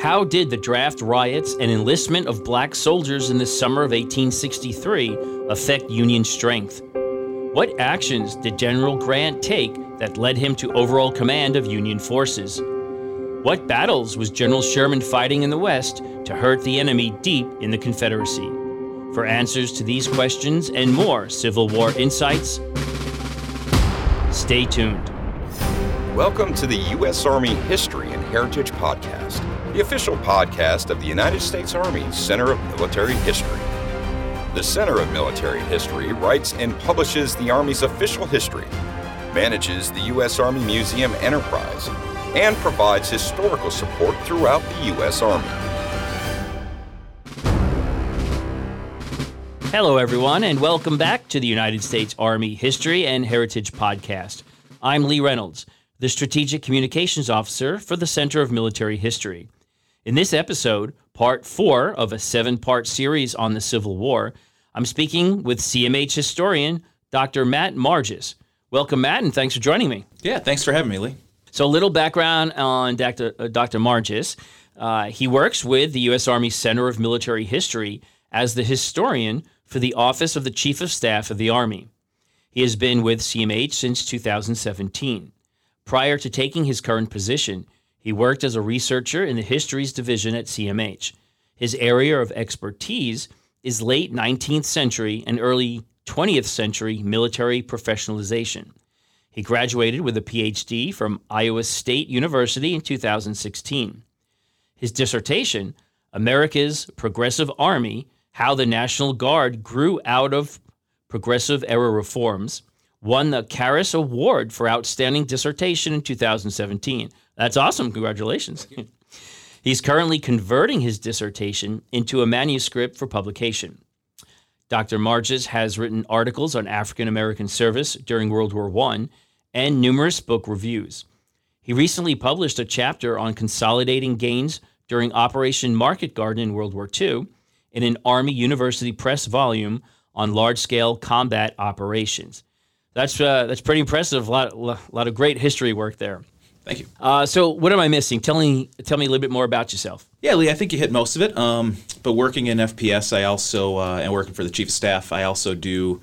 How did the draft riots and enlistment of black soldiers in the summer of 1863 affect Union strength? What actions did General Grant take that led him to overall command of Union forces? What battles was General Sherman fighting in the West to hurt the enemy deep in the Confederacy? For answers to these questions and more Civil War insights, stay tuned. Welcome to the U.S. Army History and Heritage Podcast, the official podcast of the United States Army Center of Military History. The Center of Military History writes and publishes the Army's official history, manages the U.S. Army Museum Enterprise, and provides historical support throughout the U.S. Army. Hello, everyone, and welcome back to the United States Army History and Heritage Podcast. I'm Lee Reynolds, the Strategic Communications Officer for the Center of Military History. In this episode, part four of a seven part series on the Civil War, I'm speaking with CMH historian Dr. Matt Margis. Welcome, Matt, and thanks for joining me. Yeah, thanks for having me, Lee. So, a little background on Dr. Uh, Dr. Margis. Uh, he works with the U.S. Army Center of Military History as the historian for the Office of the Chief of Staff of the Army. He has been with CMH since 2017. Prior to taking his current position, he worked as a researcher in the Histories Division at CMH. His area of expertise is late 19th century and early 20th century military professionalization. He graduated with a PhD from Iowa State University in 2016. His dissertation, America's Progressive Army How the National Guard Grew Out of Progressive Era Reforms, won the Karras Award for Outstanding Dissertation in 2017. That's awesome. Congratulations. He's currently converting his dissertation into a manuscript for publication. Dr. Margis has written articles on African American service during World War I and numerous book reviews. He recently published a chapter on consolidating gains during Operation Market Garden in World War II in an Army University Press volume on large scale combat operations. That's, uh, that's pretty impressive. A lot, a lot of great history work there. Thank you. Uh, so, what am I missing? Tell me, tell me a little bit more about yourself. Yeah, Lee, I think you hit most of it. Um, but working in FPS, I also uh, and working for the chief of staff, I also do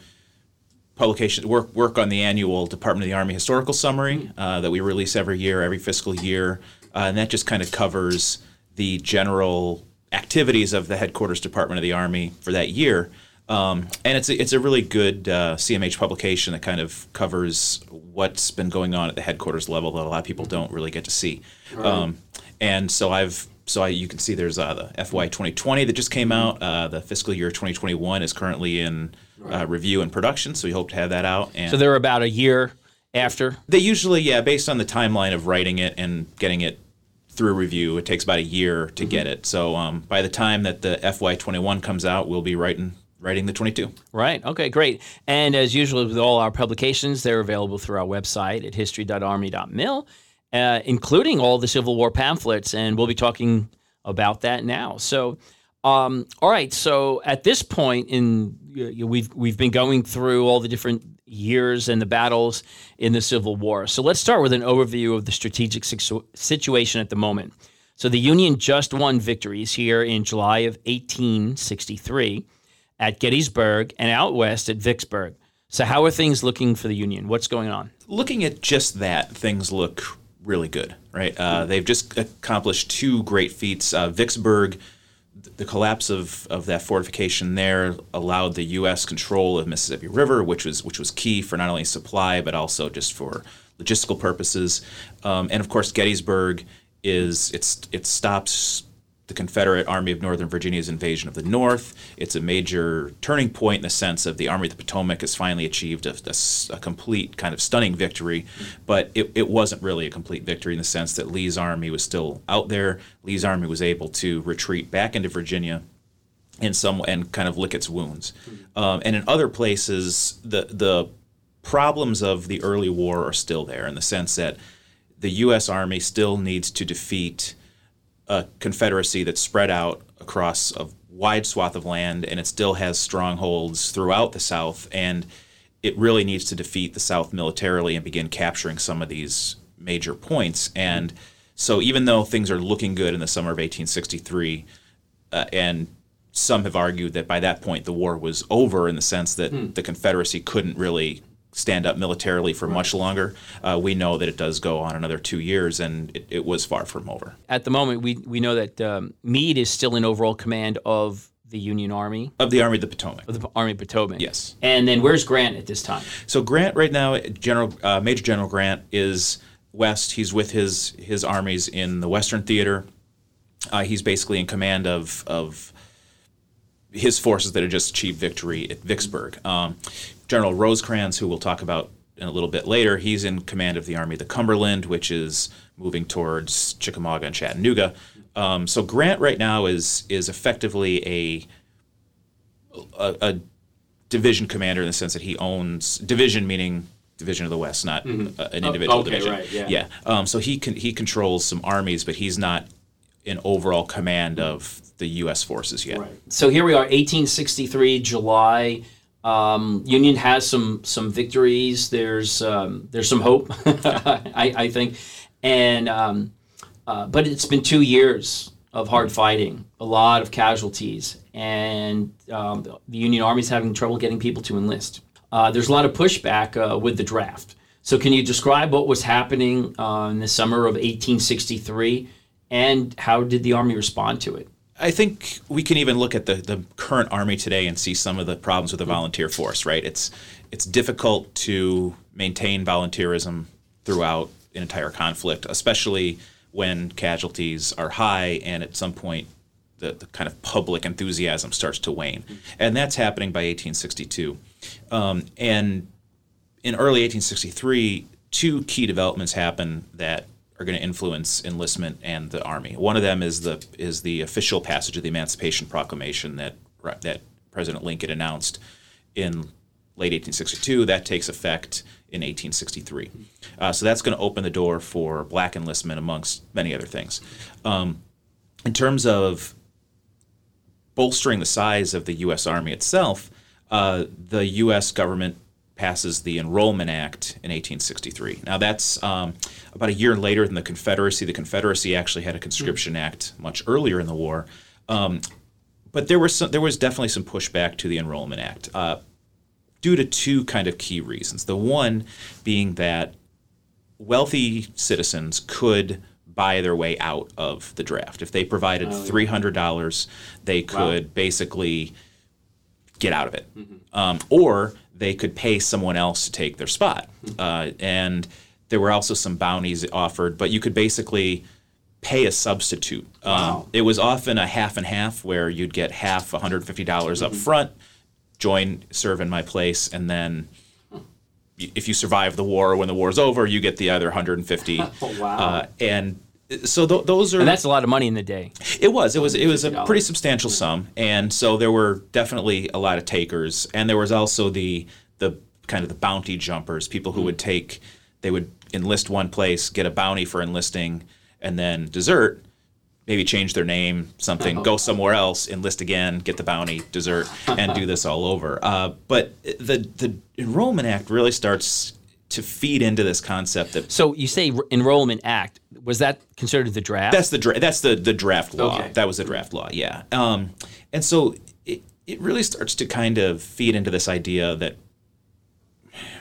publication work work on the annual Department of the Army historical summary uh, that we release every year, every fiscal year, uh, and that just kind of covers the general activities of the headquarters Department of the Army for that year. Um, and it's a, it's a really good uh, CMH publication that kind of covers what's been going on at the headquarters level that a lot of people don't really get to see. Right. Um, and so I've so I, you can see there's uh, the FY 2020 that just came out. Uh, the fiscal year 2021 is currently in uh, review and production, so we hope to have that out. And so they're about a year after. They usually, yeah, based on the timeline of writing it and getting it through review, it takes about a year to mm-hmm. get it. So um, by the time that the FY 21 comes out, we'll be writing writing the 22. Right. Okay, great. And as usual with all our publications, they're available through our website at history.army.mil, uh, including all the Civil War pamphlets. And we'll be talking about that now. So, um, all right. So at this point in uh, we've we've been going through all the different years and the battles in the Civil War. So let's start with an overview of the strategic situ- situation at the moment. So the Union just won victories here in July of 1863 at Gettysburg and out west at Vicksburg. So, how are things looking for the Union? What's going on? Looking at just that, things look really good, right? Uh, they've just accomplished two great feats. Uh, Vicksburg, the collapse of, of that fortification there allowed the U.S. control of Mississippi River, which was which was key for not only supply but also just for logistical purposes. Um, and of course, Gettysburg is it's it stops the Confederate Army of Northern Virginia's invasion of the North. It's a major turning point in the sense of the Army of the Potomac has finally achieved a, a, a complete kind of stunning victory, but it, it, wasn't really a complete victory in the sense that Lee's army was still out there. Lee's army was able to retreat back into Virginia and some and kind of lick its wounds. Um, and in other places, the the problems of the early war are still there in the sense that the U.S. Army still needs to defeat a confederacy that's spread out across a wide swath of land and it still has strongholds throughout the South. And it really needs to defeat the South militarily and begin capturing some of these major points. And So even though things are looking good in the summer of 1863, uh, and some have argued that by that point the war was over in the sense that Hmm. the Confederacy couldn't really stand up militarily for much longer. Uh, we know that it does go on another two years, and it, it was far from over. At the moment, we we know that um, Meade is still in overall command of the Union Army, Of the Army of the Potomac. of the Army of Potomac. Yes. And then where's Grant at this time? So Grant right now, General uh, Major General Grant is west. He's with his his armies in the Western Theater. Uh, he's basically in command of of his forces that had just achieved victory at Vicksburg. Um, General Rosecrans, who we'll talk about in a little bit later, he's in command of the Army of the Cumberland, which is moving towards Chickamauga and Chattanooga. Um, so Grant right now is is effectively a a, a division commander in the sense that he owns division meaning division of the west not uh, an individual okay, division right, yeah. yeah um, so he can he controls some armies but he's not in overall command of the u.s forces yet Right. So here we are, 1863, July. Um, Union has some some victories. There's um, there's some hope, I, I think, and um, uh, but it's been two years of hard fighting, a lot of casualties, and um, the, Union Army's having trouble getting people to enlist. Uh, there's a lot of pushback uh, with the draft. So can you describe what was happening uh, in the summer of 1863, and how did the Army respond to it? I think we can even look at the, the current army today and see some of the problems with the volunteer force, right? It's it's difficult to maintain volunteerism throughout an entire conflict, especially when casualties are high and at some point the, the kind of public enthusiasm starts to wane. And that's happening by 1862. Um, and in early 1863, two key developments happen that are going to influence enlistment and the army. One of them is the is the official passage of the Emancipation Proclamation that that President Lincoln announced in late 1862. That takes effect in 1863. Uh, so that's going to open the door for black enlistment, amongst many other things. Um, in terms of bolstering the size of the U.S. Army itself, uh, the U.S. government passes the Enrollment Act in 1863. Now, that's um, about a year later than the Confederacy. The Confederacy actually had a conscription act much earlier in the war. Um, but there was some, there was definitely some pushback to the Enrollment Act uh, due to two kind of key reasons. The one being that wealthy citizens could buy their way out of the draft. If they provided three hundred dollars, they could basically get out of it, um, or they could pay someone else to take their spot. Uh, and there were also some bounties offered, but you could basically pay a substitute. Um, It was often a half and half, where you'd get half one hundred fifty dollars up front, join, serve in my place, and then if you survive the war when the war's over, you get the other 150. Oh, wow. Uh, and so th- those are And that's a lot of money in the day. it was it was it was a pretty substantial sum, and so there were definitely a lot of takers, and there was also the the kind of the bounty jumpers, people who would take they would enlist one place, get a bounty for enlisting, and then desert. Maybe change their name, something, go somewhere else, enlist again, get the bounty, desert, and do this all over. Uh, but the the Enrollment Act really starts to feed into this concept that So you say r- Enrollment Act. Was that considered the draft? that's the draft that's the the draft law. Okay. That was the draft law. Yeah. Um, and so it it really starts to kind of feed into this idea that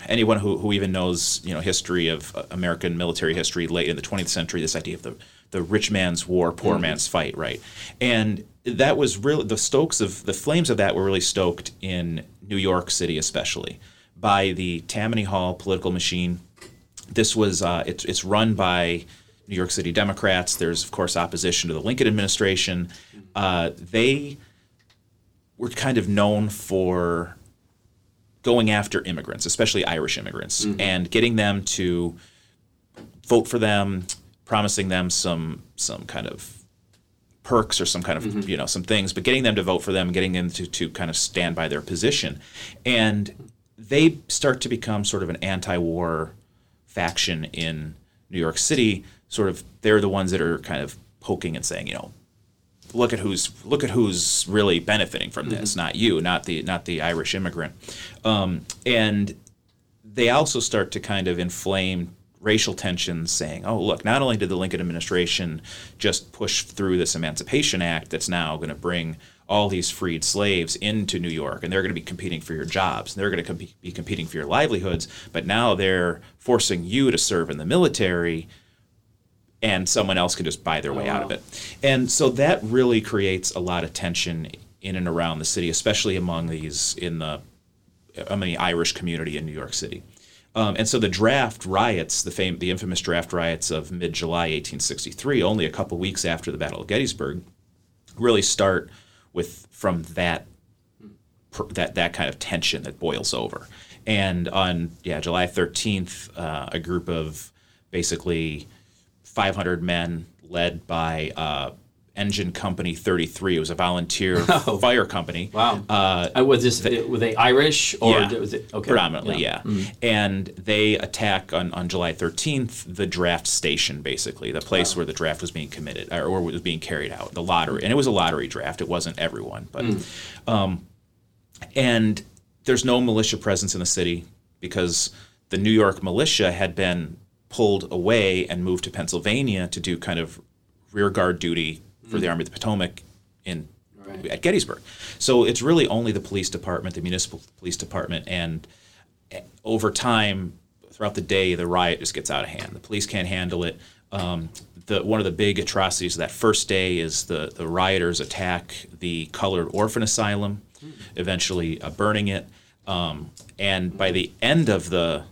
anyone who, who even knows you know history of uh, American military history late in the 20th century, this idea of the the rich man's war, poor man's fight, right? And that was really the stokes of the flames of that were really stoked in New York City, especially by the Tammany Hall political machine. This was uh, it's it's run by New York City Democrats. There's of course opposition to the Lincoln administration. Uh, they were kind of known for going after immigrants, especially Irish immigrants, and getting them to vote for them, promising them some some kind of perks or some kind of you know some things, but getting them to vote for them, getting them to to kind of stand by their position, and they start to become sort of an anti-war faction in New York City. Sort of, they're the ones that are kind of poking and saying, you know, look at who's look at who's really benefiting from this, not you, not the not the Irish immigrant, um, and they also start to kind of inflame racial tensions, saying, "Oh, look, not only did the Lincoln administration just push through this Emancipation Act that's now going to bring all these freed slaves into New York, and they're going to be competing for your jobs, and they're going to com- be competing for your livelihoods, but now they're forcing you to serve in the military." And someone else can just buy their way Oh, out of it. And so that really creates a lot of tension in and around the city, especially among these in the among the Irish community in New York City. Um, and so the draft riots, the fame, the infamous draft riots of mid-July 1863, only a couple weeks after the Battle of Gettysburg, really start with from that that that kind of tension that boils over. And on yeah July 13th, uh, a group of basically 500 men led by uh, Engine Company 33. It was a volunteer fire company. Wow. Uh, Uh, was this were they Irish or yeah, was it okay? predominantly, yeah. Mm-hmm. And they attack on, on July 13th the draft station, basically, the place where the draft was being committed or, or was being carried out, the lottery. And it was a lottery draft. It wasn't everyone, but. Mm. Um, and there's no militia presence in the city because the New York militia had been pulled away and moved to Pennsylvania to do kind of rear guard duty for the Army of the Potomac in Right. at Gettysburg. So it's really only the police department, the municipal police department, and eh, over time, throughout the day, the riot just gets out of hand. The police can't handle it. Um, the, one of the big atrocities of that first day is the, the rioters attack the colored orphan asylum, eventually uh, burning it. Um, and by the end of the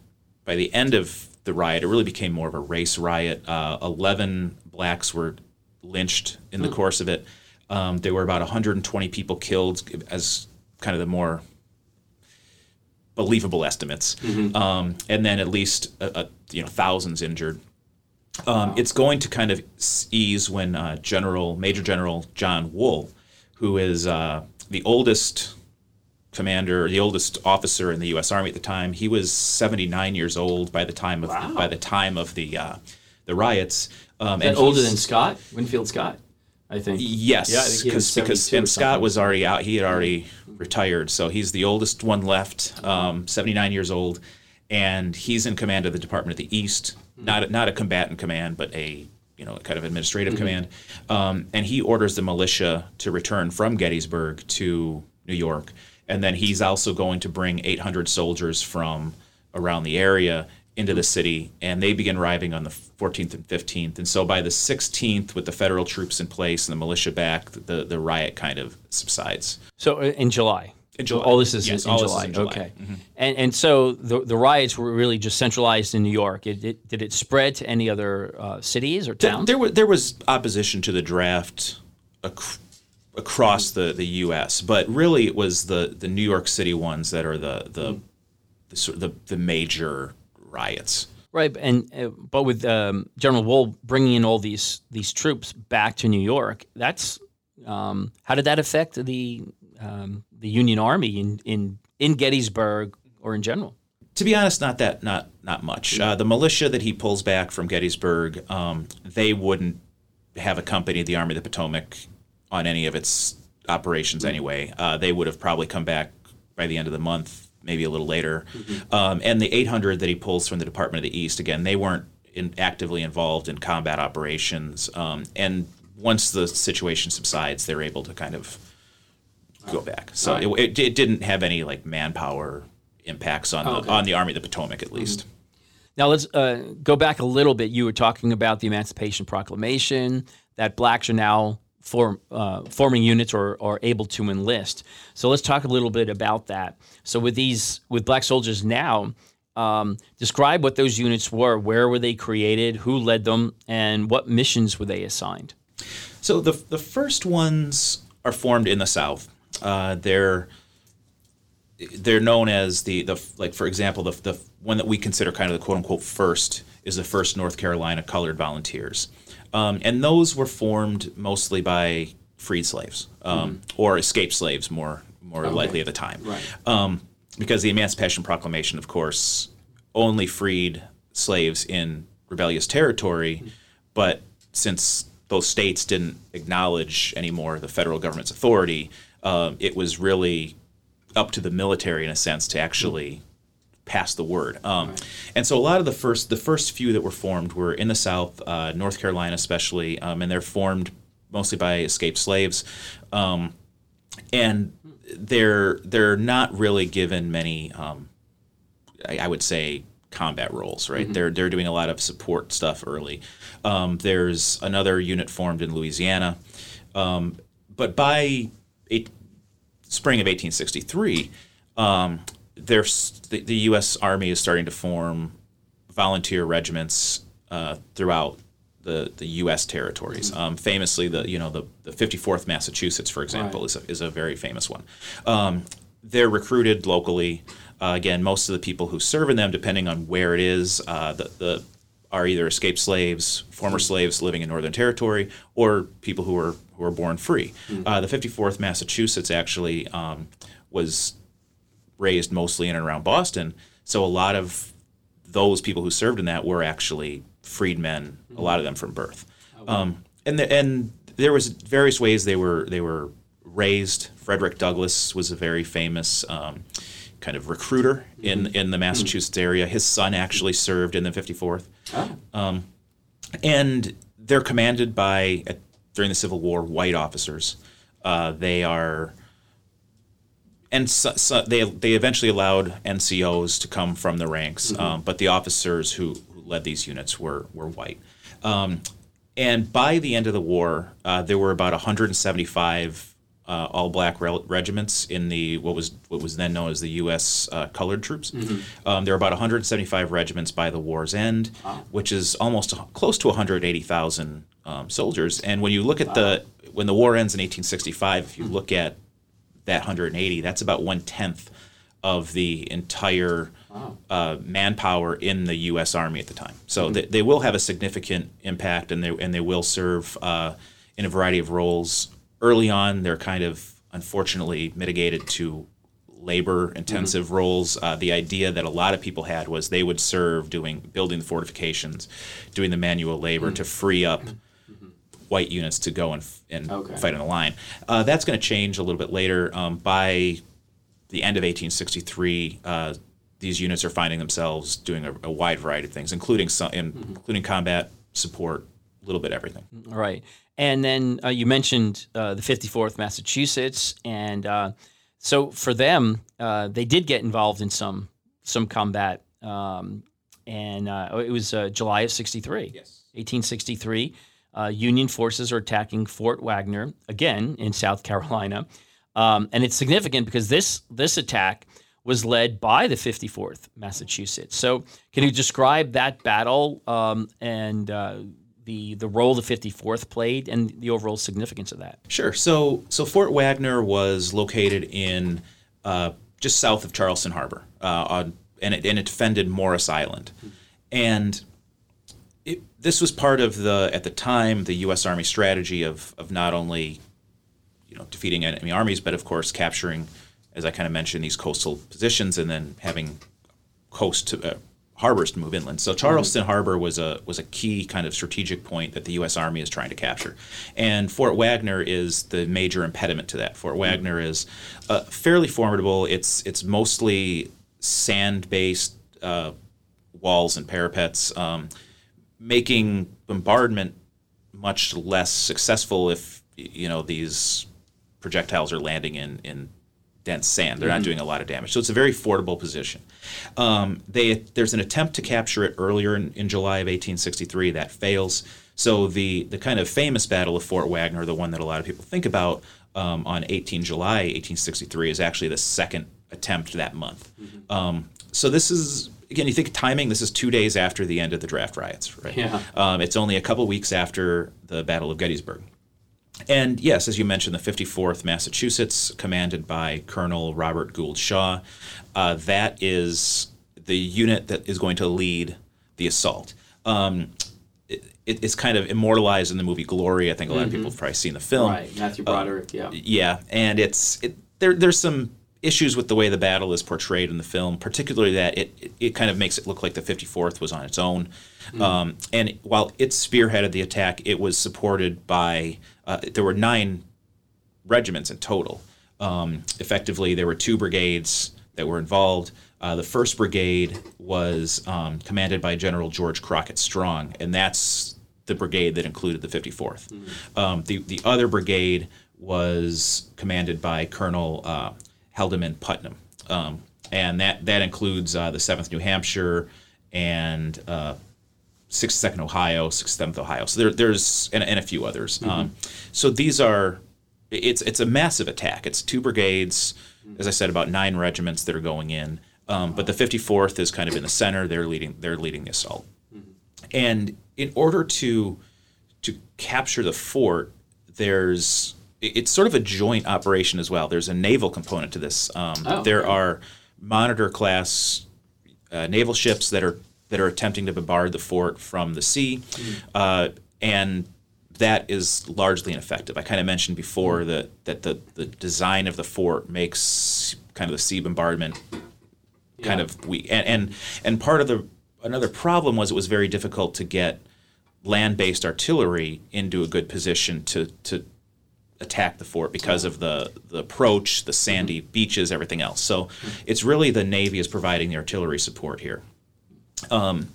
by the end of the riot, it really became more of a race riot. Uh, Eleven blacks were lynched in the course of it. Um, there were about 120 people killed, as kind of the more believable estimates, um, and then at least uh uh you know thousands injured. Um, It's going to kind of ease when uh, General Major General John Wool, who is uh, the oldest commander, the oldest officer in the U.S. Army at the time, he was 79 years old by the time of Wow. by the time of the uh, the riots. Um, And older than Scott, Winfield Scott, I think. Yes, Yeah, think because because and Scott was already out. He had already retired, so he's the oldest one left, um, 79 years old, and he's in command of the Department of the East. Not a, not a combatant command, but a you know kind of administrative command. Um, and he orders the militia to return from Gettysburg to New York, and then he's also going to bring 800 soldiers from around the area into the city, and they begin arriving on the 14th and 15th. And so by the 16th, with the federal troops in place and the militia back, the, the riot kind of subsides. So uh, in July. In July. All this is Yes, in, all this is July. in July. Mm-hmm. Okay. And and so the the riots were really just centralized in New York. It, it, did it spread to any other uh, cities or towns? There, was, there was opposition to the draft ac- across the, the U.S., but really it was the, the New York City ones that are the the the, sort of the, the major riots. Right, and uh, but with um, General Wool bringing in all these these troops back to New York, that's um, how did that affect the um, the Union Army in, in in Gettysburg or in general? to be honest, not that not not much. Uh, the militia that he pulls back from Gettysburg, um, they wouldn't have accompanied the Army of the Potomac on any of its operations anyway. Uh, they would have probably come back by the end of the month, maybe a little later. Um, and the 800 that he pulls from the Department of the East, again, they weren't in, actively involved in combat operations. Um, and once the situation subsides, they're able to kind of go back. So it, it, it didn't have any like manpower impacts on the okay. on the Army of the Potomac at least. Now let's uh, go back a little bit. You were talking about the Emancipation Proclamation that blacks are now form, uh, forming units or, or able to enlist. So let's talk a little bit about that. So with these with black soldiers now, um, describe what those units were. Where were they created? Who led them? And what missions were they assigned? So the the first ones are formed in the South. Uh, they're they're known as the the like for example the the one that we consider kind of the quote unquote first is the first North Carolina Colored Volunteers, um, and those were formed mostly by freed slaves um, or escaped slaves more more likely at the time, Right. um, because the Emancipation Proclamation, of course, only freed slaves in rebellious territory, but since those states didn't acknowledge anymore the federal government's authority, um, it was really up to the military, in a sense, to actually pass the word. Um, And so a lot of the first the first few that were formed were in the South, uh, North Carolina especially, um, and they're formed mostly by escaped slaves. Um, and they're they're not really given many, um, I, I would say, combat roles. Right? They're they're doing a lot of support stuff early. Um, there's another unit formed in Louisiana, um, but by eight, spring of 1863, um, there's the, the U.S. Army is starting to form volunteer regiments uh, throughout the, the U.S. territories. Um, famously, the you know the, the 54th Massachusetts, for example, Right. is, a, is a very famous one. Um, they're recruited locally. Uh, again, most of the people who serve in them, depending on where it is, uh, the, the are either escaped slaves, former slaves living in Northern Territory, or people who were who were born free. Uh, the 54th Massachusetts actually um, was raised mostly in and around Boston, so a lot of those people who served in that were actually freedmen, a lot of them from birth. Um, and the, and there was various ways they were they were raised. Frederick Douglass was a very famous um, kind of recruiter in in the Massachusetts area. His son actually served in the 54th, Um, and they're commanded by at, during the Civil War white officers. Uh, they are and so, so they they eventually allowed NCOs to come from the ranks, um, but the officers who, who led these units were were white. Um, and by the end of the war, uh, there were about 175 uh, all black re- regiments in the what was what was then known as the U.S. Uh, colored troops. Um, there were about 175 regiments by the war's end, which is almost close to 180,000 um, soldiers. And when you look at the when the war ends in 1865, if you look at that 180, that's about one tenth of the entire uh, manpower in the U.S. Army at the time. So they, they will have a significant impact, and they and they will serve uh, in a variety of roles. Early on, they're kind of unfortunately mitigated to labor intensive roles. Uh, the idea that a lot of people had was they would serve doing building the fortifications, doing the manual labor to free up white units to go and, and Okay. fight on the line. Uh, that's going to change a little bit later. Um, by the end of 1863, uh, these units are finding themselves doing a, a wide variety of things, including some, in, including combat support, a little bit everything. All right. And then uh, you mentioned uh, the 54th Massachusetts, and uh, so for them, uh, they did get involved in some some combat, um, and uh, it was uh, July of '63. Yes. 1863. Uh, Union forces are attacking Fort Wagner again in South Carolina, um, and it's significant because this this attack was led by the 54th Massachusetts. So, can you describe that battle um, and uh, the the role the 54th played and the overall significance of that? Sure. So, so Fort Wagner was located in uh, just south of Charleston Harbor, uh, on, and it and it defended Morris Island, and this was part of the at the time the U.S. Army strategy of of not only you know defeating enemy armies, but of course capturing, as I kind of mentioned, these coastal positions, and then having coast to, uh, harbors to move inland. So Charleston Harbor was a was a key kind of strategic point that the U.S. Army is trying to capture, and Fort Wagner is the major impediment to that. Fort Wagner is uh, fairly formidable. It's it's mostly sand based uh, walls and parapets, um, making bombardment much less successful if you know these projectiles are landing in in dense sand. They're not doing a lot of damage, so it's a very fordable position. Um, they there's an attempt to capture it earlier in, in July of 1863 that fails. So the the kind of famous Battle of Fort Wagner, the one that a lot of people think about um, on 18 July 1863, is actually the second attempt that month. Um, so this is again, you think of timing. This is two days after the end of the draft riots, right? Yeah. Um, it's only a couple weeks after the Battle of Gettysburg. And yes, as you mentioned, the 54th Massachusetts, commanded by Colonel Robert Gould Shaw, uh, that is the unit that is going to lead the assault. Um, it, it's kind of immortalized in the movie Glory. I think a lot of people have probably seen the film. Right, Matthew Broderick. yeah. Yeah, and it's it, there. There's some issues with the way the battle is portrayed in the film, particularly that it, it, it kind of makes it look like the 54th was on its own. Um, and while it spearheaded the attack, it was supported by uh, there were nine regiments in total. Um, effectively, there were two brigades, that were involved. Uh, the first brigade was um, commanded by General George Crockett Strong, and that's the brigade that included the 54th. Um, the the other brigade was commanded by Colonel uh, Haldimand Putnam, um, and that that includes uh, the 7th New Hampshire and uh, 62nd Ohio, 67th Ohio. So there, there's and, and a few others. Um, so these are it's it's a massive attack. It's two brigades, as I said, about nine regiments that are going in. Um, but the 54th is kind of in the center. They're leading they're leading the assault. And in order to to capture the fort, there's it's sort of a joint operation as well. There's a naval component to this. Um, Oh, there okay. are monitor class uh, naval ships that are that are attempting to bombard the fort from the sea, uh, and that is largely ineffective. I kind of mentioned before that that the, the design of the fort makes kind of the sea bombardment kind Yeah. of weak, and, and and part of the another problem was it was very difficult to get land-based artillery into a good position to to attack the fort because of the the approach, the sandy beaches, everything else. So it's really the Navy is providing the artillery support here. Um,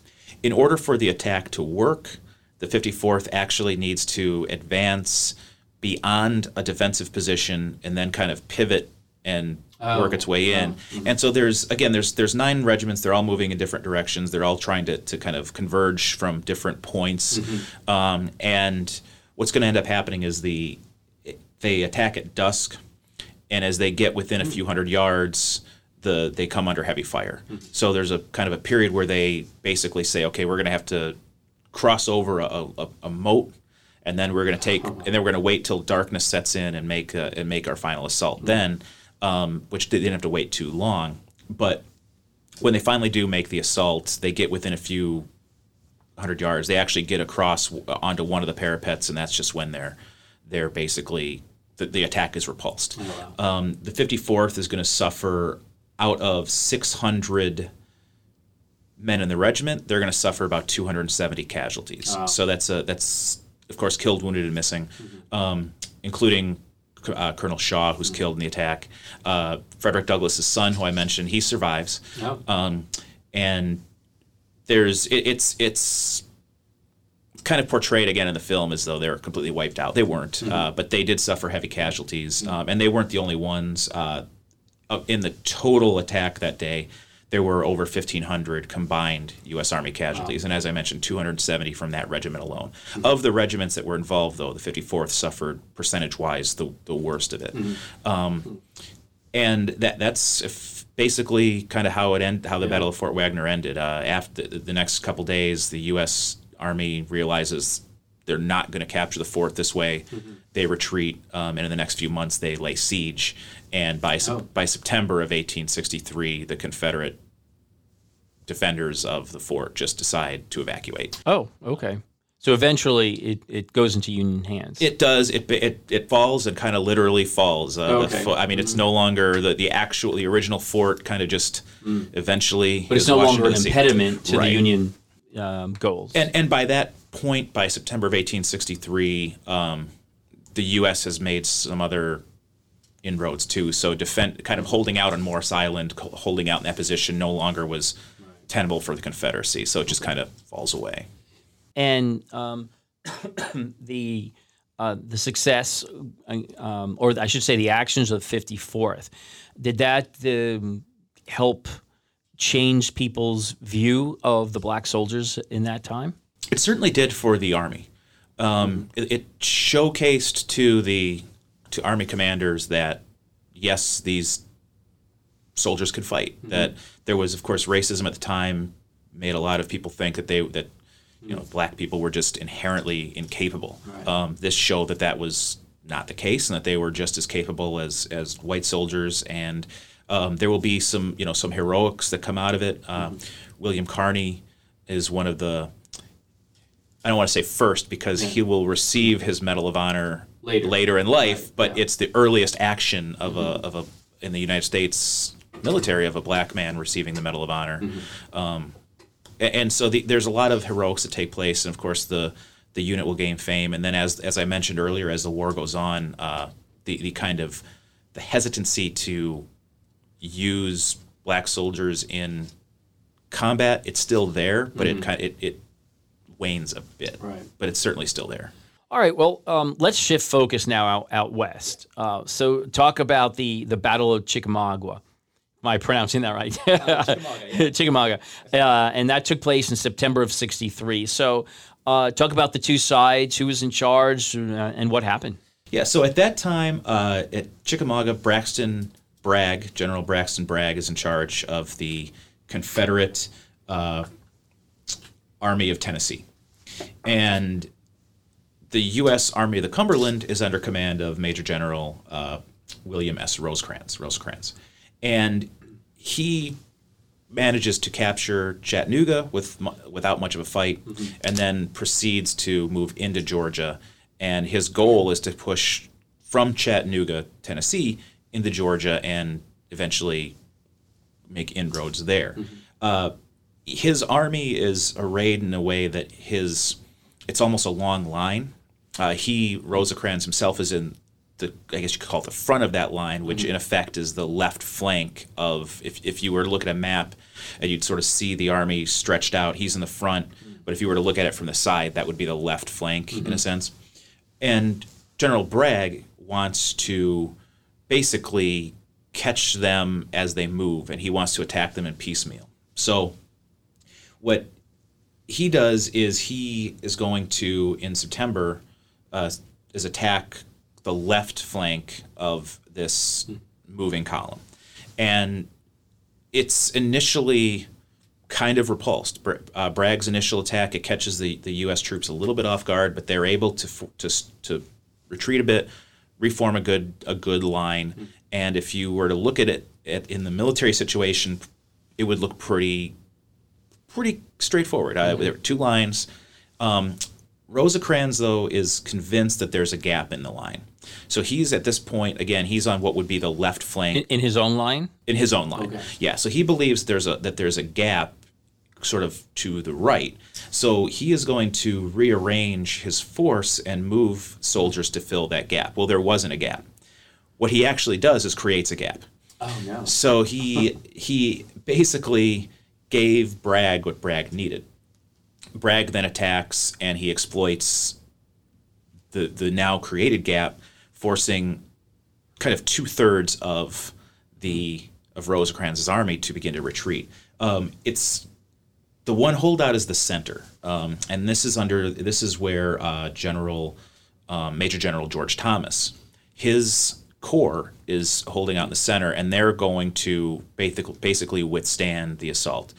in order for the attack to work, the 54th actually needs to advance beyond a defensive position and then kind of pivot and work its way in. And so there's again there's there's nine regiments. They're all moving in different directions. They're all trying to, to kind of converge from different points. Um, and what's going to end up happening is the they attack at dusk, and as they get within a few hundred yards, the they come under heavy fire. So there's a kind of a period where they basically say, okay, we're going to have to cross over a, a, a moat, and then we're going to take, and then we're going to wait till darkness sets in and make uh, and make our final assault. Then, um, which they didn't have to wait too long, but when they finally do make the assault, they get within a few hundred yards. They actually get across onto one of the parapets, and that's just when they're they're basically the, the attack is repulsed. um, the 54th is going to suffer out of 600 men in the regiment. They're going to suffer about 270 casualties. So that's a that's of course killed, wounded, and missing, um, including. Uh, Colonel Shaw, who's killed in the attack, uh, Frederick Douglass's son, who I mentioned, he survives, Oh. um, and there's it, it's it's kind of portrayed again in the film as though they were completely wiped out. They weren't, uh, but they did suffer heavy casualties, um, and they weren't the only ones. Uh, in the total attack that day, there were over 1,500 combined U.S. Army casualties, and as I mentioned, 270 from that regiment alone. Of the regiments that were involved, though, the 54th suffered percentage-wise the, the worst of it. Um, and that that's if basically kind of how it end, how the Battle of Fort Wagner ended. Uh, after the, the next couple days, the U.S. Army realizes they're not going to capture the fort this way. They retreat, um, and in the next few months, they lay siege. And by Oh. by September of 1863, the Confederate defenders of the fort just decide to evacuate. Oh, okay. So eventually it, it goes into Union hands. It does. It it, it falls and kind of literally falls. Uh, Okay. fo- I mean, it's no longer the, the actual the original fort. Kind of just eventually. but it's is no longer an impediment to Right. the Union um, goals. And and by that point, by September of 1863, um, the U.S. has made some other inroads too. So defend, kind of holding out on Morris Island, holding out in that position, no longer was tenable for the Confederacy. So it just kind of falls away. and um, the uh, the success, uh, um, or I should say, the actions of the 54th, did that um, help change people's view of the black soldiers in that time? It certainly did for the Army. Um, it, it showcased to the to Army commanders that yes, these soldiers could fight. That there was, of course, racism at the time made a lot of people think that they that you know black people were just inherently incapable. Um, this showed that that was not the case, and that they were just as capable as as white soldiers. And um, there will be some you know some heroics that come out of it. Um, William Carney is one of the I don't want to say first because he will receive his Medal of Honor Later. in life, but it's the earliest action of a of a in the United States military of a black man receiving the Medal of Honor. Um, a- and so the, there's a lot of heroics that take place, and of course the the unit will gain fame. And then as as I mentioned earlier, as the war goes on, uh, the the kind of the hesitancy to use black soldiers in combat. It's still there, but it kind it, it wanes a bit. Right. But it's certainly still there. All right. Well, um, let's shift focus now out, out west. Uh, so, talk about the the Battle of Chickamauga. Am I pronouncing that right? Chickamauga. Uh, and that took place in September of '63. So, uh, talk about the two sides, who was in charge, uh, and what happened. Yeah, so at that time, uh, at Chickamauga, Braxton Bragg, General Braxton Bragg, is in charge of the Confederate uh, Army of Tennessee. And the U.S. Army of the Cumberland is under command of Major General uh, William S. Rosecrans. Rosecrans. And he manages to capture Chattanooga with without much of a fight, mm-hmm. and then proceeds to move into Georgia and his goal is to push from Chattanooga, Tennessee, into Georgia and eventually make inroads there. Mm-hmm. Uh, his army is arrayed in a way that his it's almost a long line. Uh, he Rosecrans himself is in the I guess you could call it the front of that line, which mm-hmm. in effect is the left flank of if if you were to look at a map and you'd sort of see the army stretched out, he's in the front. Mm-hmm. But if you were to look at it from the side, that would be the left flank in a mm-hmm. sense. And General Bragg wants to basically catch them as they move, and he wants to attack them in piecemeal. So, what he does is he is going to in September uh, is attack the left flank of this moving column, and it's initially kind of repulsed. Uh, Bragg's initial attack it catches the, the U.S. troops a little bit off guard, but they're able to to to retreat a bit, reform a good a good line, mm-hmm. and if you were to look at it at, in the military situation, it would look pretty pretty straightforward. Mm-hmm. Uh, there were two lines. Um, Rosecrans though is convinced that there's a gap in the line. So he's at this point again. He's on what would be the left flank in, in his own line. In his own line, okay. yeah. So he believes there's a that there's a gap sort of to the right. So he is going to rearrange his force and move soldiers to fill that gap. Well, there wasn't a gap. What he actually does is creates a gap. Oh no. So he he basically gave Bragg what Bragg needed. Bragg then attacks and he exploits the the now created gap, forcing kind of two thirds of the of Rosecrans's army to begin to retreat. Um, it's the one holdout is the center, um, and this is under this is where uh, General um, Major General George Thomas, his corps is holding out in the center, and they're going to basically basically withstand the assault.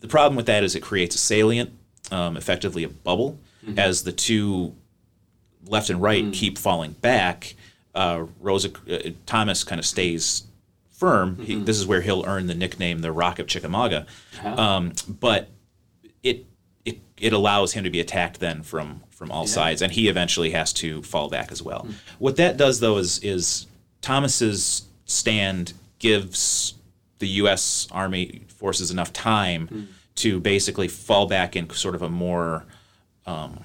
The problem with that is it creates a salient, um, effectively a bubble, mm-hmm. as the two left and right mm-hmm. keep falling back. Uh, Rosa uh, Thomas kind of stays firm. Mm-hmm. He, this is where he'll earn the nickname the Rock of Chickamauga. Uh-huh. Um, but it, it it allows him to be attacked then from from all yeah. sides, and he eventually has to fall back as well. Mm-hmm. What that does though is is Thomas's stand gives the U.S. Army forces enough time mm-hmm. to basically fall back in sort of a more um,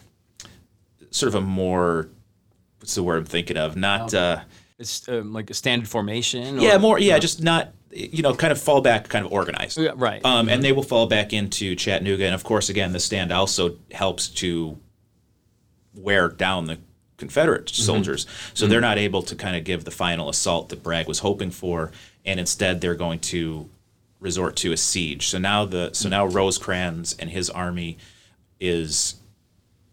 sort of a more what's the word I'm thinking of? Not uh, it's um, like a standard formation. Or, yeah, more. Yeah, just not. You know, kind of fall back, kind of organized. Yeah, right. Um, mm-hmm. And they will fall back into Chattanooga, and of course, again, the stand also helps to wear down the Confederate mm-hmm. soldiers, so mm-hmm. they're not able to kind of give the final assault that Bragg was hoping for, and instead they're going to resort to a siege. So now the so now Rosecrans and his army is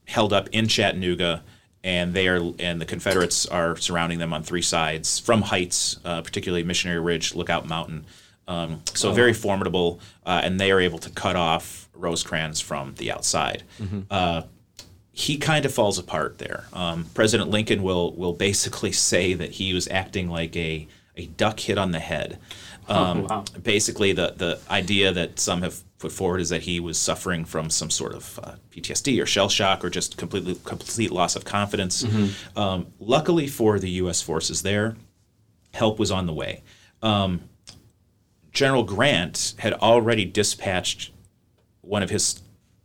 held up in Chattanooga and they are and the Confederates are surrounding them on three sides from heights, uh, particularly Missionary Ridge, Lookout Mountain. Um, so oh. very formidable, uh, and they are able to cut off Rosecrans from the outside. Mm-hmm. Uh, he kind of falls apart there. Um, President Lincoln will will basically say that he was acting like a a duck hit on the head. Oh, um, oh, wow. Basically, the the idea that some have put forward is that he was suffering from some sort of uh, PTSD or shell shock or just completely complete loss of confidence. Mm-hmm. Um, luckily for the U.S. forces there, help was on the way. Um, General Grant had already dispatched one of his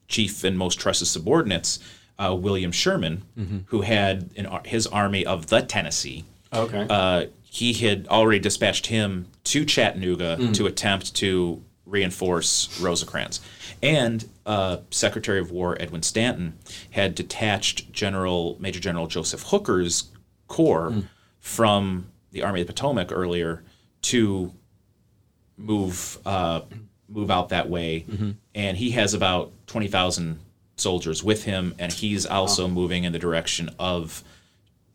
chief and most trusted subordinates, uh, William Sherman, mm-hmm. who had his army of the Tennessee. Okay. Uh, he had already dispatched him to Chattanooga to attempt to reinforce Rosecrans. And uh, Secretary of War Edwin Stanton had detached General Major General Joseph Hooker's corps from the Army of the Potomac earlier to move uh, move out that way, and he has about twenty thousand soldiers with him, and he's also moving in the direction of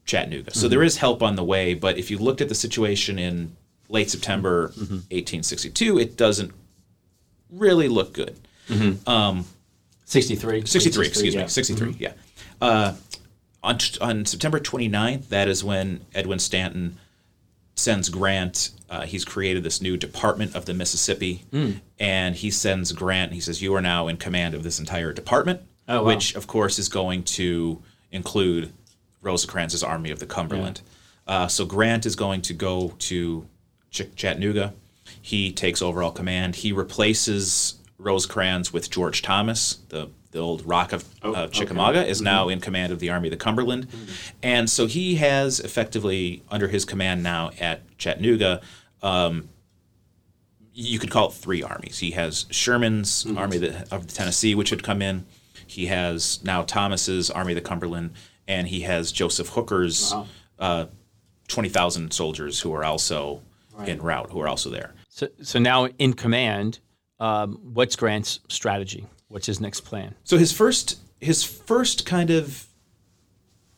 Chattanooga. So there is help on the way, but if you looked at the situation in late September 1862, it doesn't really look good. 63. 63, excuse yeah. me, 63, yeah. Uh, on, on September 29th, that is when Edwin Stanton sends Grant. Uh, he's created this new Department of the Mississippi, Hmm. and he sends Grant. He says, "You are now in command of this entire department," Oh, wow. which, of course, is going to include Rosecrans's Army of the Cumberland. Uh, so Grant is going to go to Ch- Chattanooga. He takes overall command. He replaces Rosecrans with George Thomas, the the old Rock of uh, Chickamauga, is now in command of the Army of the Cumberland, and so he has effectively under his command now at Chattanooga. Um, you could call it three armies. He has Sherman's Army of the, of the Tennessee, which had come in. He has now Thomas's Army of the Cumberland, and he has Joseph Hooker's uh, twenty thousand soldiers who are also en route, who are also there. So, so now in command, um, what's Grant's strategy? What's his next plan? So his first his first kind of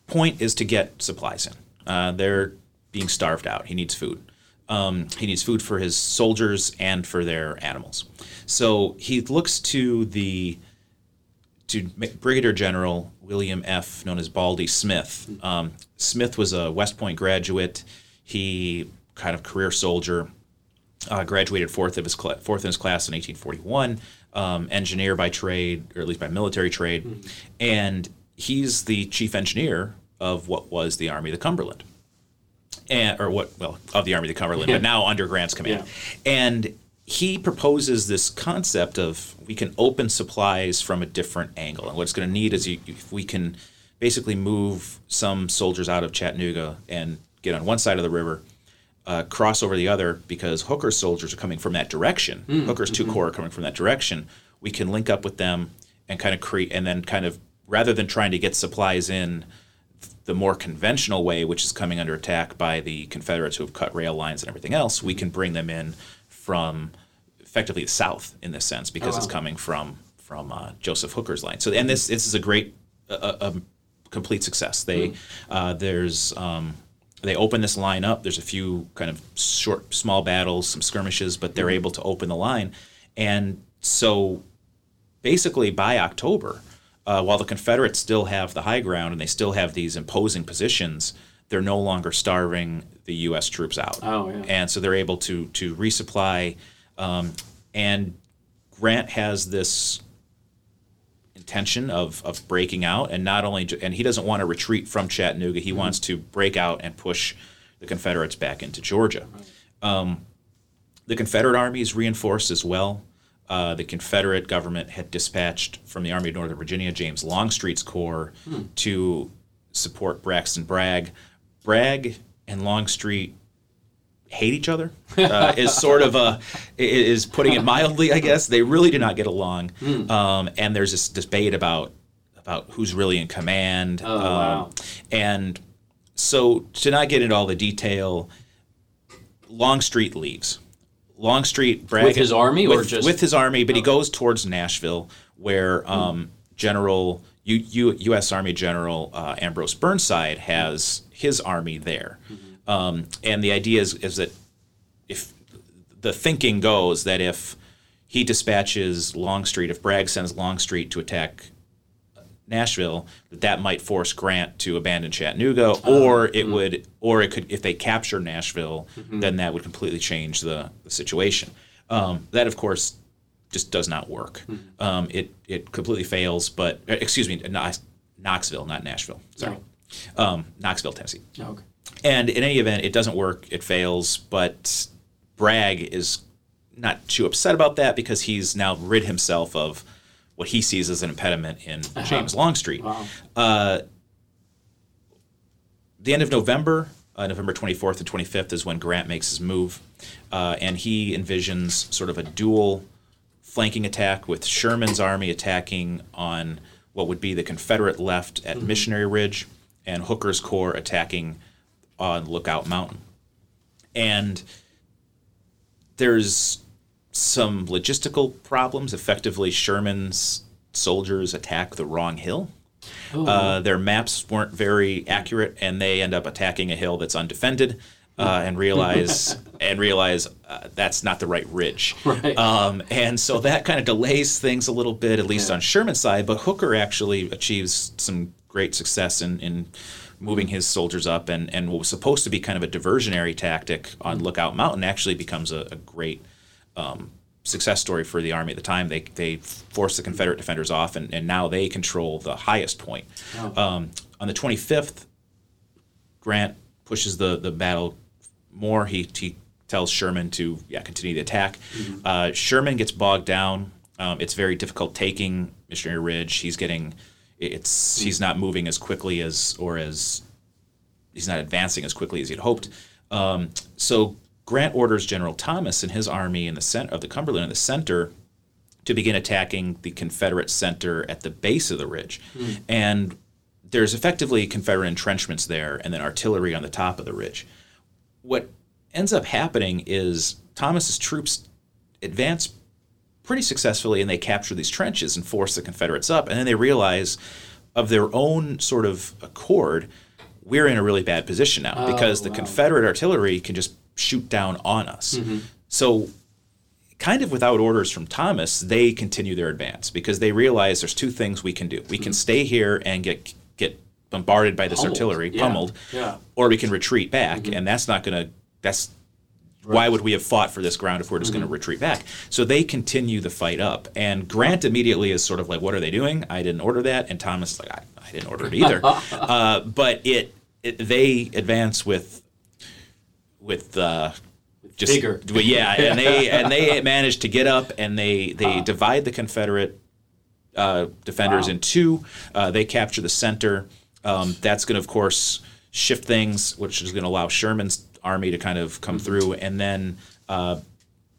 point is to get supplies in. Uh, they're being starved out. He needs food. Um, he needs food for his soldiers and for their animals. So he looks to the to Brigadier General William F., known as Baldy Smith. Um, Smith was a West Point graduate. He kind of career soldier. Uh, graduated fourth of his cla- fourth in his class in 1841. Um, engineer by trade, or at least by military trade, and he's the chief engineer of what was the Army of the Cumberland, and or what well of the Army of the Cumberland, but now under Grant's command. And he proposes this concept of we can open supplies from a different angle, and what it's going to need is you, if we can basically move some soldiers out of Chattanooga and get on one side of the river uh, cross over the other because Hooker's soldiers are coming from that direction. Hooker's 2 corps are coming from that direction. We can link up with them and kind of create, and then kind of rather than trying to get supplies in the more conventional way, which is coming under attack by the Confederates who have cut rail lines and everything else, we can bring them in from effectively the south in this sense because it's coming from from uh, Joseph Hooker's line. So, and this this is a great, a, a complete success. They uh, there's um, they open this line up. There's a few kind of short, small battles, some skirmishes, but they're able to open the line, and so basically by October, uh, while the Confederates still have the high ground and they still have these imposing positions, they're no longer starving the U.S. troops out. Oh, yeah. And so they're able to to resupply, um, and Grant has this intention of of breaking out, and not only and he doesn't want to retreat from Chattanooga. He wants to break out and push the Confederates back into Georgia. Um, the Confederate army is reinforced as well. Uh, the Confederate government had dispatched from the Army of Northern Virginia James Longstreet's corps to support Braxton Bragg. Bragg and Longstreet hate each other. Uh, is sort of a is putting it mildly, I guess. They really do not get along, um, and there's this debate about about who's really in command. Oh, wow. And so to not get into all the detail, Longstreet leaves. Longstreet Bragg With his army or with, just- with his army, but he goes towards Nashville, where um, General U, U, U.S. Army General uh, Ambrose Burnside has his army there, um, and the idea is is that if the thinking goes that if he dispatches Longstreet, if Bragg sends Longstreet to attack Nashville, that that might force Grant to abandon Chattanooga, or it would, or it could, if they capture Nashville, then that would completely change the, the situation. Um, that, of course, just does not work. Um, it it completely fails. But uh, excuse me, Knox- Knoxville, not Nashville. Sorry, um, Knoxville, Tennessee. Okay. And in any event, it doesn't work. It fails. But Bragg is not too upset about that because he's now rid himself of what he sees as an impediment in James Longstreet. Uh, the end of November, Uh, November 24th and 25th is when Grant makes his move, uh, and he envisions sort of a dual flanking attack with Sherman's army attacking on what would be the Confederate left at Missionary Ridge, and Hooker's corps attacking on Lookout Mountain. And there's some logistical problems. Effectively, Sherman's soldiers attack the wrong hill. Uh, their maps weren't very accurate, and they end up attacking a hill that's undefended. Uh, and realize and realize uh, that's not the right ridge, Right. um, and so that kind of delays things a little bit, at least on Sherman's side. But Hooker actually achieves some great success in, in moving his soldiers up, and, and what was supposed to be kind of a diversionary tactic on Lookout Mountain actually becomes a, a great um, success story for the army at the time. They they forced the Confederate defenders off, and, and now they control the highest point. Um, on the 25th, Grant pushes the the battle more. He he tells Sherman to yeah continue the attack. Uh, Sherman gets bogged down. Um, it's very difficult taking Missionary Ridge. He's getting it's he's not moving as quickly as or as he's not advancing as quickly as he'd hoped. Um, so Grant orders General Thomas and his army in the center of the Cumberland in the center to begin attacking the Confederate center at the base of the ridge, and there's effectively Confederate entrenchments there, and then artillery on the top of the ridge. What ends up happening is Thomas's troops advance pretty successfully and they capture these trenches and force the Confederates up. And then they realize, of their own sort of accord, we're in a really bad position now oh, because the Confederate artillery can just shoot down on us. Mm-hmm. So, kind of without orders from Thomas, they continue their advance because they realize there's two things we can do. We can mm-hmm. stay here and get get bombarded by this Pummeled. artillery, Yeah. pummeled, Yeah. or we can retreat back, mm-hmm. and that's not going to. That's why would we have fought for this ground if we're just going to retreat back? So they continue the fight up, and Grant immediately is sort of like, "What are they doing? I didn't order that." And Thomas is like, "I, I didn't order it either." uh, but it, it they advance with with uh, just well, yeah, and they and they manage to get up and they they divide the Confederate uh, defenders Wow. in two. Uh, they capture the center. Um, that's going to, of course, shift things, which is going to allow Sherman's army to kind of come through. And then uh,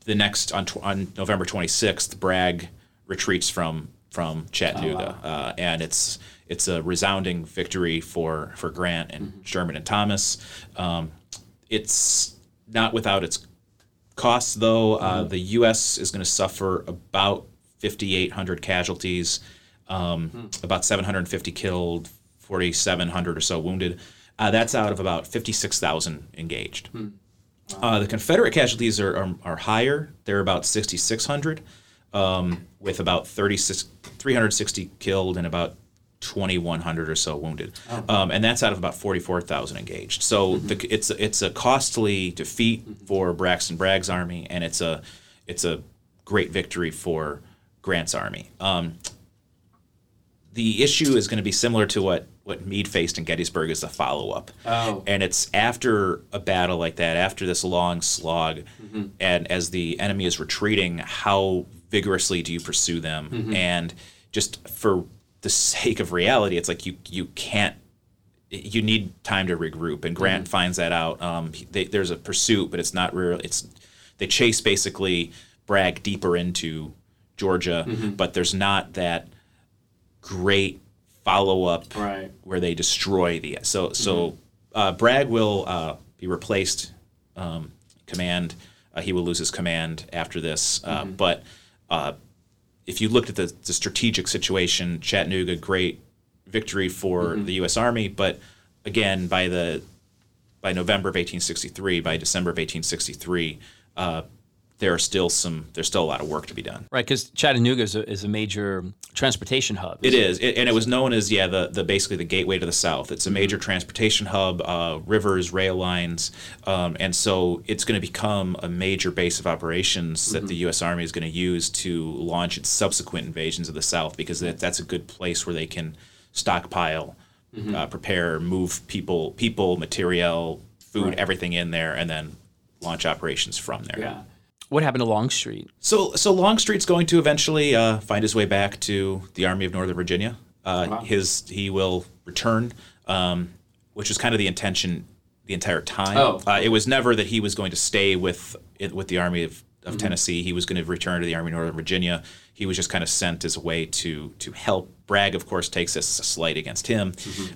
the next on, tw- on November 26th, Bragg retreats from from Chattanooga, uh, and it's it's a resounding victory for for Grant and Sherman and Thomas. Um, it's not without its costs, though. Uh, the U.S. is going to suffer about 5,800 casualties, um, about 750 killed, 4,700 or so wounded. Uh, that's out of about 56,000 engaged. Uh, the Confederate casualties are, are, are higher. They're about 6,600, um, with about 36, 360 killed and about 2,100 or so wounded. Um, and that's out of about 44,000 engaged. So the, it's, a- it's a costly defeat for Braxton Bragg's army, and it's a, it's a great victory for Grant's army. Um, the issue is going to be similar to what, what Meade faced in Gettysburg as the follow up. Oh. And it's after a battle like that, after this long slog, mm-hmm. and as the enemy is retreating, how vigorously do you pursue them? Mm-hmm. And just for the sake of reality, it's like you you can't. You need time to regroup, and Grant mm-hmm. finds that out. Um, they, there's a pursuit, but it's not real. It's they chase basically Bragg deeper into Georgia, but there's not that great follow up Right. where they destroy the so so uh, Bragg will uh, be replaced um, command uh, he will lose his command after this uh, but uh, if you looked at the, the strategic situation Chattanooga great victory for the U.S. Army but again by the by November of 1863 by December of 1863 uh, there are still some there's still a lot of work to be done Right, because Chattanooga is a, is a major transportation hub. It is, it, and it was known as yeah the, the basically the gateway to the south. It's a major transportation hub, uh, rivers, rail lines, um, and so it's going to become a major base of operations that the U.S. Army is going to use to launch its subsequent invasions of the South because that, that's a good place where they can stockpile, uh, prepare, move people, people, material, food, everything in there, and then launch operations from there. Yeah. What happened to Longstreet? So, so Longstreet's going to eventually uh, find his way back to the Army of Northern Virginia. Uh, His he will return, um, which was kind of the intention. the entire time. Oh. Uh, it was never that he was going to stay with with the Army of, of Tennessee. He was going to return to the Army of Northern Virginia. He was just kind of sent as a way to to help. Bragg, of course, takes this as a slight against him.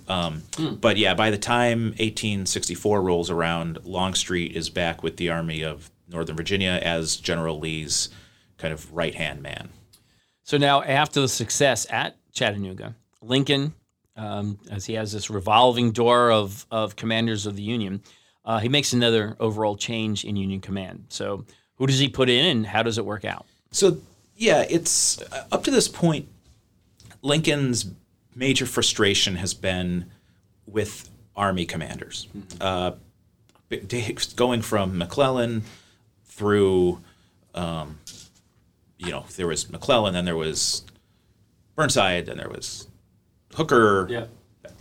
Um, But yeah, by the time 1864 rolls around, Longstreet is back with the Army of Northern Virginia as General Lee's kind of right hand man. So now, after the success at Chattanooga, Lincoln, um, as he has this revolving door of, of commanders of the Union, uh, he makes another overall change in Union command. So, who does he put in, and how does it work out? So yeah, it's uh, up to this point. Lincoln's major frustration has been with army commanders, uh, going from McClellan through, um, you know, there was McClellan, then there was Burnside, then there was Hooker.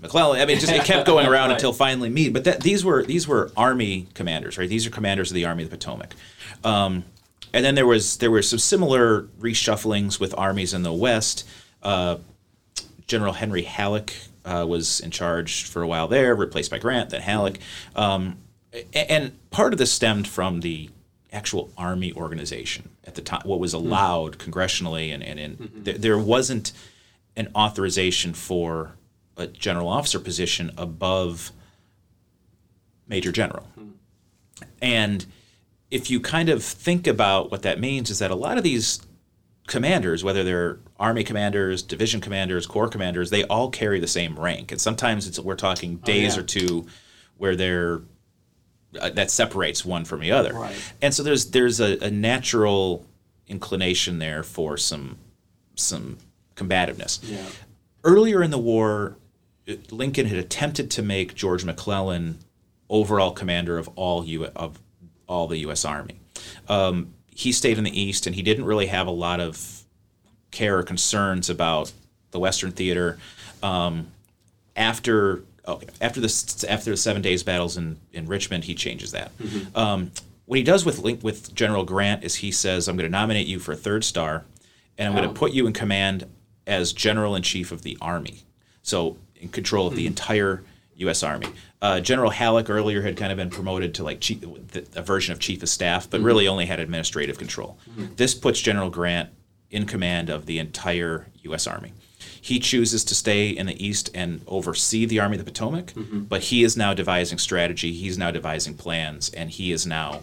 McClellan. I mean, it just it kept going around Right. until finally Meade. But that, these were these were army commanders, right? These are commanders of the Army of the Potomac. Um, and then there was there were some similar reshufflings with armies in the West. Uh, General Henry Halleck uh, was in charge for a while there, replaced by Grant, then Halleck. Um, and part of this stemmed from the actual army organization at the time, what was hmm. allowed congressionally, and, and, and mm-hmm. th- there wasn't an authorization for a general officer position above major general. Hmm. And if you kind of think about what that means, is that a lot of these commanders, whether they're army commanders, division commanders, corps commanders, they all carry the same rank. And sometimes it's we're talking oh, days yeah. or two where they're uh, that separates one from the other. Right. And so there's there's a, a natural inclination there for some some combativeness. Yeah. Earlier in the war, Lincoln had attempted to make George McClellan overall commander of all U of all the U.S. Army. Um, he stayed in the East, and he didn't really have a lot of care or concerns about the Western theater. Um, after okay, after the after the Seven Days battles in, in Richmond, he changes that. Um, what he does with Link, with General Grant is he says, "I'm going to nominate you for a third star, and I'm going to put you in command as General in Chief of the Army, so in control of the entire U.S. Army." Uh, General Halleck earlier had kind of been promoted to like chief, the, a version of Chief of Staff, but really only had administrative control. This puts General Grant in command of the entire U.S. Army. He chooses to stay in the East and oversee the Army of the Potomac, but he is now devising strategy. He's now devising plans, and he is now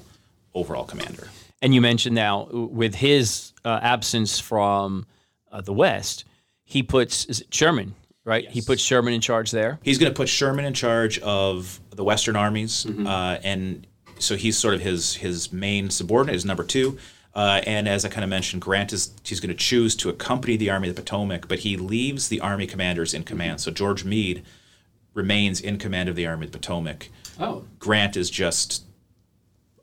overall commander. And you mentioned now with his uh, absence from uh, the West, he puts is it Sherman, right? He puts Sherman in charge there. He's going to put Sherman in charge of the Western armies, uh, and so he's sort of his his main subordinate is number two. Uh, and as I kind of mentioned, Grant is he's going to choose to accompany the Army of the Potomac, but he leaves the Army commanders in command. So George Meade remains in command of the Army of the Potomac. Oh. Grant is just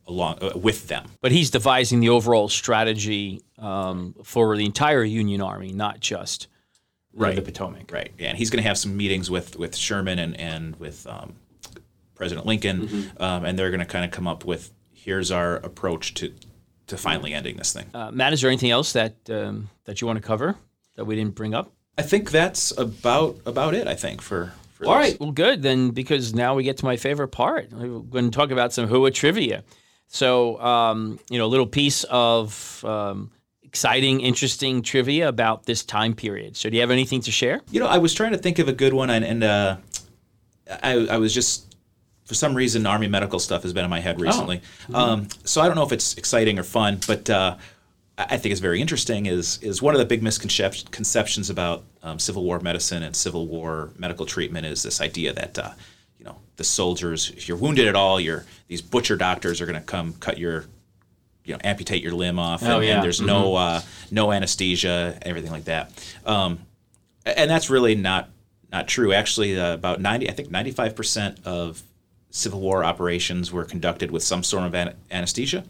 along uh, with them. But he's devising the overall strategy um, for the entire Union Army, not just the- the Potomac. Right. Yeah, and he's going to have some meetings with with Sherman and and with um, President Lincoln, Mm-hmm. um, and they're going to kind of come up with here's our approach to to finally ending this thing. Uh, Matt, is there anything else that um, that you want to cover that we didn't bring up? I think that's about about it. I think for, for All this. right, well, good then, because now we get to my favorite part. We're going to talk about some Hooah trivia. So, um, you know, a little piece of um, exciting, interesting trivia about this time period. So, do you have anything to share? You know, I was trying to think of a good one, and, and uh, I, I was just, for some reason, Army medical stuff has been in my head recently. Um, so I don't know if it's exciting or fun, but uh, I think it's very interesting. Is is one of the big misconceptions about um, Civil War medicine and Civil War medical treatment is this idea that uh, you know the soldiers, if you're wounded at all, you're these butcher doctors are going to come cut your you know amputate your limb off Oh, and, yeah. and there's no uh, no anesthesia everything like that um, and that's really not not true actually uh, about 90 i think 95% of civil war operations were conducted with some sort of an- anesthesia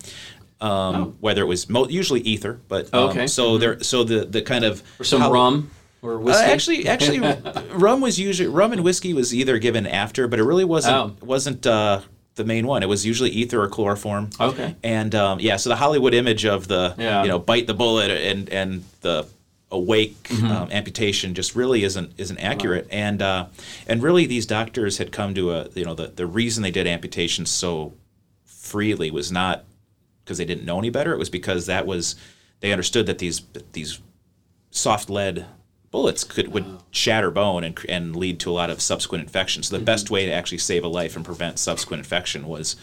um, whether it was mo- usually ether but um, Oh. Okay. so there so the the kind of Or some how- rum or uh, whiskey? actually, actually, rum was usually rum and whiskey was either given after, but it really wasn't Oh. wasn't uh, the main one. It was usually ether or chloroform. Okay. And um, yeah, so the Hollywood image of the Yeah. you know bite the bullet and and the awake mm-hmm. um, amputation just really isn't isn't accurate. And uh, and really these doctors had come to a you know the, the reason they did amputations so freely was not because they didn't know any better. It was because that was they understood that these these soft lead bullets could would shatter bone and, and lead to a lot of subsequent infections so the mm-hmm. best way to actually save a life and prevent subsequent infection was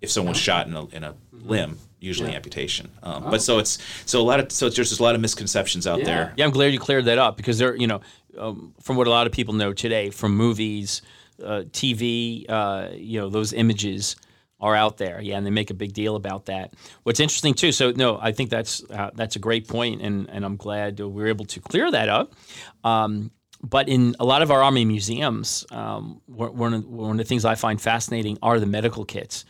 if someone was shot in a, in a limb usually yeah. amputation. Um, oh. But so it's so a lot of so there's just a lot of misconceptions out yeah. there. Yeah, I'm glad you cleared that up because there, you know, um, from what a lot of people know today, from movies, uh, TV, uh, you know, those images are out there. Yeah, and they make a big deal about that. What's interesting too. So no, I think that's uh, that's a great point, and and I'm glad we are able to clear that up. Um, but in a lot of our army museums, um, one, of, one of the things I find fascinating are the medical kits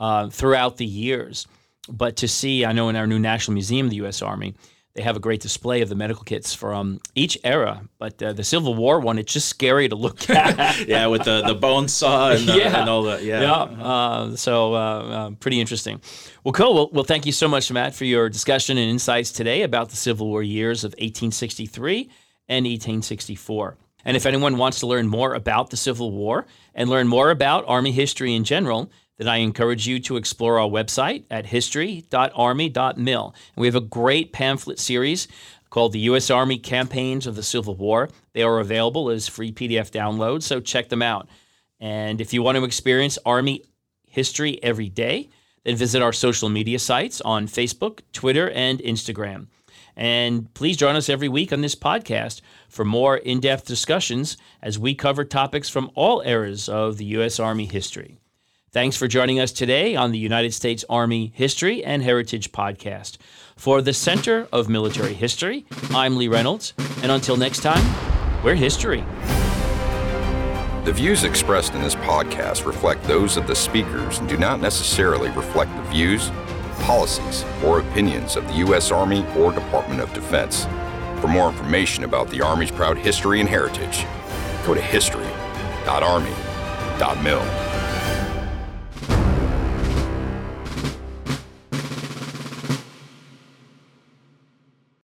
uh, throughout the years. But to see, I know in our new National Museum of the U.S. Army, they have a great display of the medical kits from each era. But uh, the Civil War one, it's just scary to look at. yeah, with the, the bone saw and, the, yeah. and all that. Yeah. yeah. Uh, so uh, uh, pretty interesting. Well, cool. Well, well, thank you so much, Matt, for your discussion and insights today about the Civil War years of 1863 and 1864. And if anyone wants to learn more about the Civil War and learn more about Army history in general, then I encourage you to explore our website at history.army.mil. We have a great pamphlet series called the U.S. Army Campaigns of the Civil War. They are available as free PDF downloads, so check them out. And if you want to experience Army history every day, then visit our social media sites on Facebook, Twitter, and Instagram. And please join us every week on this podcast for more in depth discussions as we cover topics from all eras of the U.S. Army history. Thanks for joining us today on the United States Army History and Heritage Podcast. For the Center of Military History, I'm Lee Reynolds, and until next time, we're history. The views expressed in this podcast reflect those of the speakers and do not necessarily reflect the views, policies, or opinions of the U.S. Army or Department of Defense. For more information about the Army's proud history and heritage, go to history.army.mil.